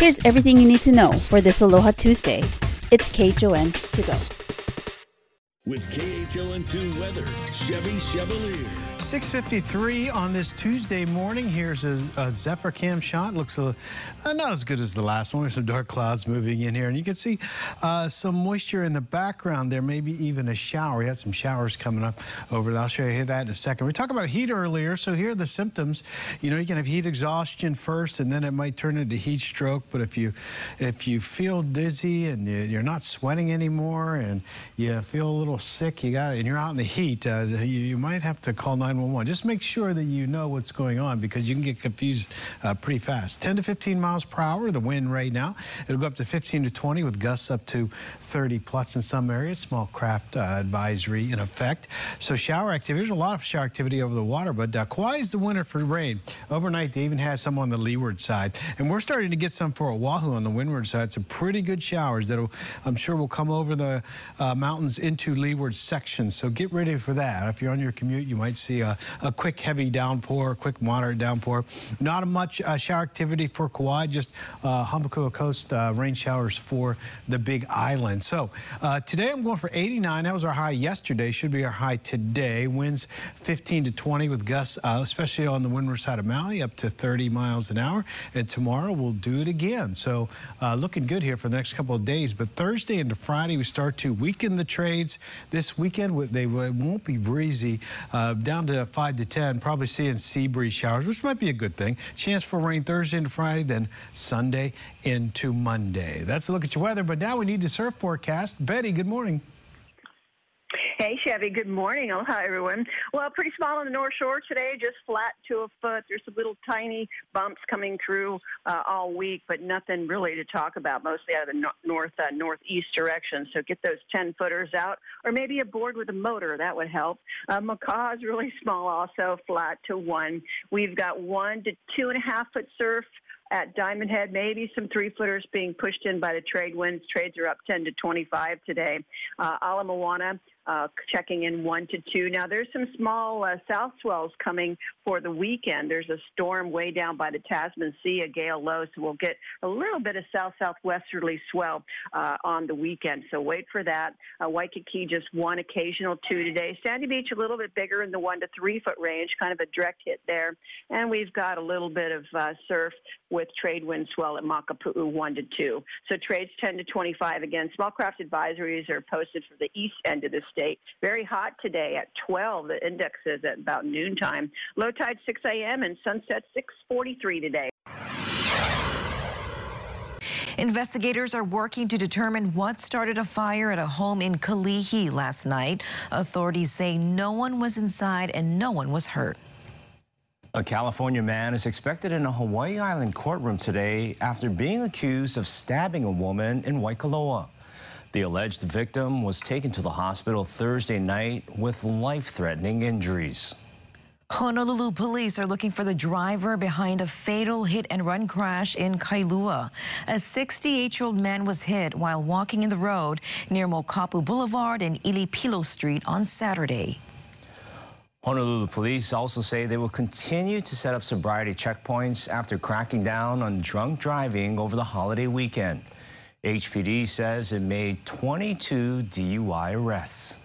Here's everything you need to know for this Aloha Tuesday. It's KHON to go. With KHON2 weather, Chevy Chevalier. 653 on this Tuesday morning. Here's a, a Zephyr cam shot. Looks a, uh, not as good as the last one. There's some dark clouds moving in here. And you can see uh, some moisture in the background there, maybe even a shower. We had some showers coming up over there. I'll show you that in a second. We talked about heat earlier. So here are the symptoms. You know, you can have heat exhaustion first, and then it might turn into heat stroke. But if you, if you feel dizzy and you're not sweating anymore and you feel a little sick, you got, and you're out in the heat, uh, you, you might have to call 911. 911. Just make sure that you know what's going on because you can get confused uh, pretty fast. 10 to 15 miles per hour, the wind right now. It'll go up to 15 to 20 with gusts up to 30 plus in some areas. Small craft uh, advisory in effect. So shower activity, there's a lot of shower activity over the water, but uh, Kauai is the winner for rain. Overnight, they even had some on the leeward side. And we're starting to get some for Oahu on the windward side. Some pretty good showers that I'm sure will come over the uh, mountains into leeward section, So get ready for that. If you're on your commute, you might see a a, quick heavy downpour, quick moderate downpour. Not much uh, shower activity for Kauai, just uh, Hamakua Coast uh, rain showers for the Big Island. So uh, today I'm going for 89. That was our high yesterday. Should be our high today. Winds 15 to 20 with gusts, uh, especially on the windward side of Maui, up to 30 miles an hour. And tomorrow we'll do it again. So uh, looking good here for the next couple of days. But Thursday into Friday we start to weaken the trades. This weekend they won't be breezy uh, down to 5 to 10, probably seeing sea breeze showers, which might be a good thing. Chance for rain Thursday into Friday, then Sunday into Monday. That's a look at your weather, but now we need the surf forecast. Betty, good morning. Hey, Chevy. Good morning. Oh, hi, everyone. Well, pretty small on the North Shore today, just flat to a foot. There's some little tiny bumps coming through uh, all week, but nothing really to talk about, mostly out of the no- north uh, northeast direction. So get those 10 footers out, or maybe a board with a motor. That would help. Uh, Makaha is really small, also flat to one. We've got one to two and a half foot surf at Diamond Head, maybe some three footers being pushed in by the trade winds. Trades are up 10 to 25 today. Uh, Ala Moana, uh, checking in one to two. Now, there's some small uh, south swells coming for the weekend. There's a storm way down by the Tasman Sea, a gale low, so we'll get a little bit of south southwesterly swell uh, on the weekend. So wait for that. Uh, Waikiki just one occasional two today. Sandy Beach a little bit bigger in the one to three foot range, kind of a direct hit there. And we've got a little bit of uh, surf with trade wind swell at Makapu'u one to two. So trades 10 to 25 again. Small craft advisories are posted for the east end of the state state. Very hot today at 12. The index is at about noontime. Low tide 6 a.m. and sunset 6:43 today. Investigators are working to determine what started a fire at a home in Kalihi last night. Authorities say no one was inside and no one was hurt. A California man is expected in a Hawaii Island courtroom today after being accused of stabbing a woman in Waikoloa. The alleged victim was taken to the hospital Thursday night with life-threatening injuries. Honolulu police are looking for the driver behind a fatal hit and run crash in Kailua. A 68-year-old man was hit while walking in the road near Mokapu Boulevard and Ilipilo Street on Saturday. Honolulu police also say they will continue to set up sobriety checkpoints after cracking down on drunk driving over the holiday weekend. HPD says it made 22 DUI arrests.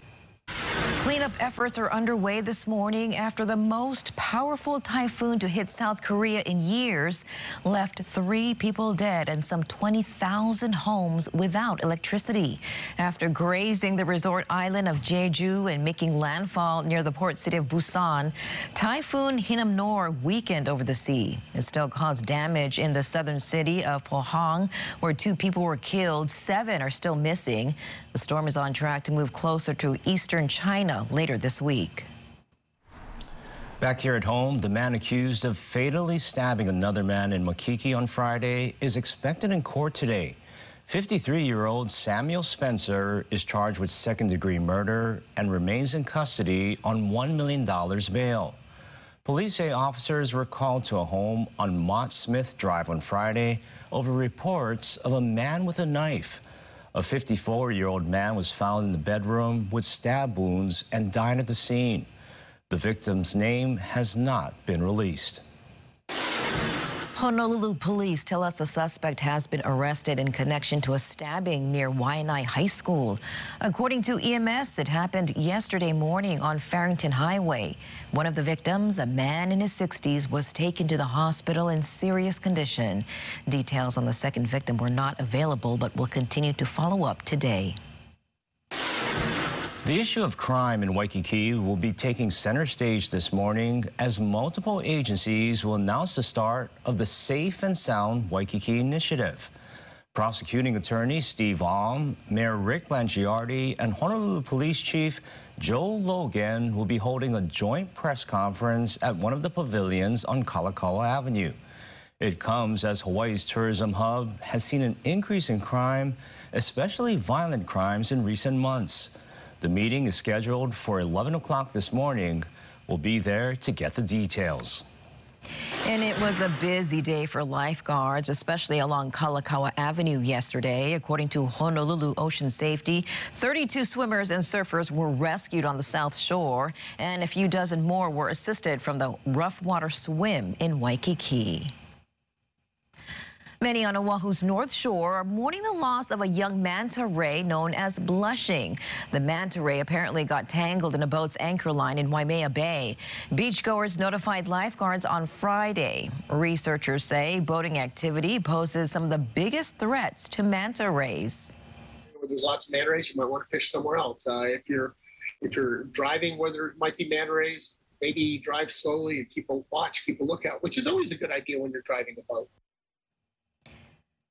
Cleanup efforts are underway this morning after the most powerful typhoon to hit South Korea in years left three people dead and some 20,000 homes without electricity. After grazing the resort island of Jeju and making landfall near the port city of Busan, Typhoon Hinnamnor weakened over the sea. It still caused damage in the southern city of Pohang, where two people were killed. Seven are still missing. The storm is on track to move closer to eastern China later this week. Back here at home, the man accused of fatally stabbing another man in Makiki on Friday is expected in court today. 53-year-old Samuel Spencer is charged with second-degree murder and remains in custody on $1 million bail. Police say officers were called to a home on Mott Smith Drive on Friday over reports of a man with a knife. A 54-year-old man was found in the bedroom with stab wounds and died at the scene. The victim's name has not been released. Honolulu police tell us a suspect has been arrested in connection to a stabbing near Waianae High School. According to EMS, it happened yesterday morning on Farrington Highway. One of the victims, a man in his 60s, was taken to the hospital in serious condition. Details on the second victim were not available, but will continue to follow up today. The issue of crime in Waikiki will be taking center stage this morning as multiple agencies will announce the start of the Safe and Sound Waikiki Initiative. Prosecuting attorney Steve Alm, Mayor Rick Blangiardi, and Honolulu Police Chief Joe Logan will be holding a joint press conference at one of the pavilions on Kalakaua Avenue. It comes as Hawaii's tourism hub has seen an increase in crime, especially violent crimes in recent months. The meeting is scheduled for 11 o'clock this morning. We'll be there to get the details. And it was a busy day for lifeguards, especially along Kalakaua Avenue yesterday. According to Honolulu Ocean Safety, 32 swimmers and surfers were rescued on the South Shore, and a few dozen more were assisted from the rough water swim in Waikiki. Many on Oahu's North Shore are mourning the loss of a young manta ray known as Blushing. The manta ray apparently got tangled in a boat's anchor line in Waimea Bay. Beachgoers notified lifeguards on Friday. Researchers say boating activity poses some of the biggest threats to manta rays. There's lots of manta rays. You might want to fish somewhere else. Uh, if you're if you're driving where there might be manta rays, maybe drive slowly and keep a watch, keep a lookout, which is always a good idea when you're driving a boat.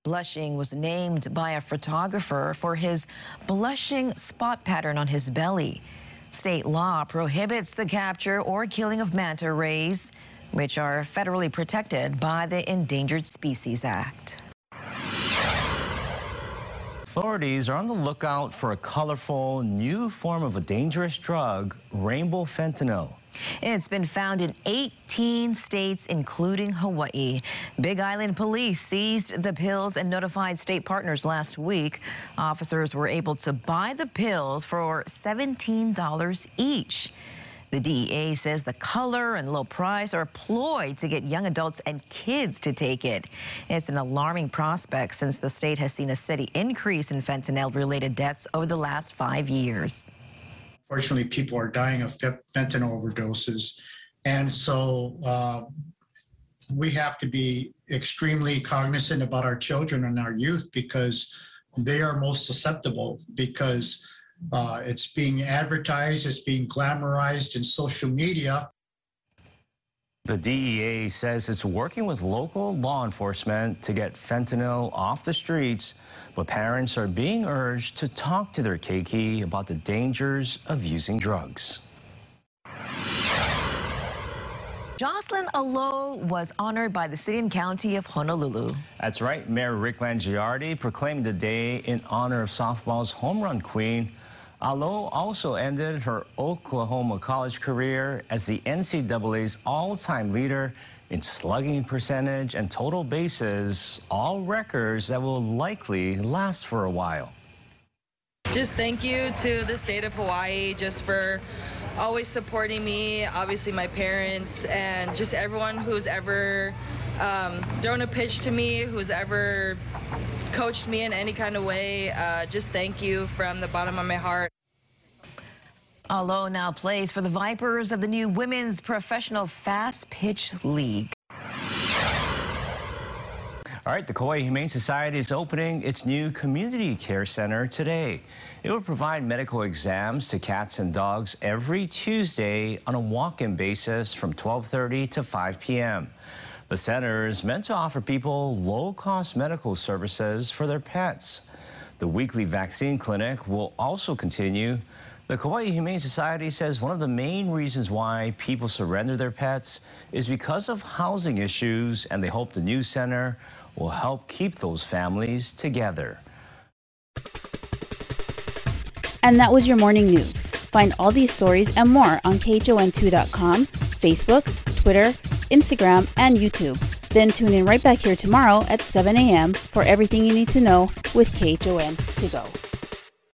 Blushing was named by a photographer for his blushing spot pattern on his belly. State law prohibits the capture or killing of manta rays, which are federally protected by the Endangered Species Act. Authorities are on the lookout for a colorful new form of a dangerous drug, rainbow fentanyl. It's been found in 18 states, including Hawaii. Big Island police seized the pills and notified state partners last week. Officers were able to buy the pills for $17 each. The DEA says the color and low price are a ploy to get young adults and kids to take it. It's an alarming prospect since the state has seen a steady increase in fentanyl-related deaths over the last five years. Fortunately, people are dying of fentanyl overdoses. And so uh, we have to be extremely cognizant about our children and our youth because they are most susceptible because uh, it's being advertised, it's being glamorized in social media. The DEA says it's working with local law enforcement to get fentanyl off the streets, but parents are being urged to talk to their keiki about the dangers of using drugs. Jocelyn Alo was honored by the city and county of Honolulu. That's right. Mayor Rick Blangiardi proclaimed the day in honor of softball's home run queen, Alo also ended her Oklahoma college career as the NCAA's all-time leader in slugging percentage and total bases, all records that will likely last for a while. Just thank you to the state of Hawaii just for always supporting me, obviously my parents, and just everyone who's ever um, thrown a pitch to me, who's ever coached me in any kind of way. Uh, just thank you from the bottom of my heart. Alo now plays for the Vipers of the new Women's Professional Fast Pitch League. All right, the Kauai Humane Society is opening its new community care center today. It will provide medical exams to cats and dogs every Tuesday on a walk-in basis from 12:30 to 5 p.m. The center is meant to offer people low-cost medical services for their pets. The weekly vaccine clinic will also continue. The Kauai Humane Society says one of the main reasons why people surrender their pets is because of housing issues, and they hope the new center will help keep those families together. And that was your morning news. Find all these stories and more on KHON2.com, Facebook, Twitter, Instagram, and YouTube. Then tune in right back here tomorrow at 7 a.m. for everything you need to know with KHON to go.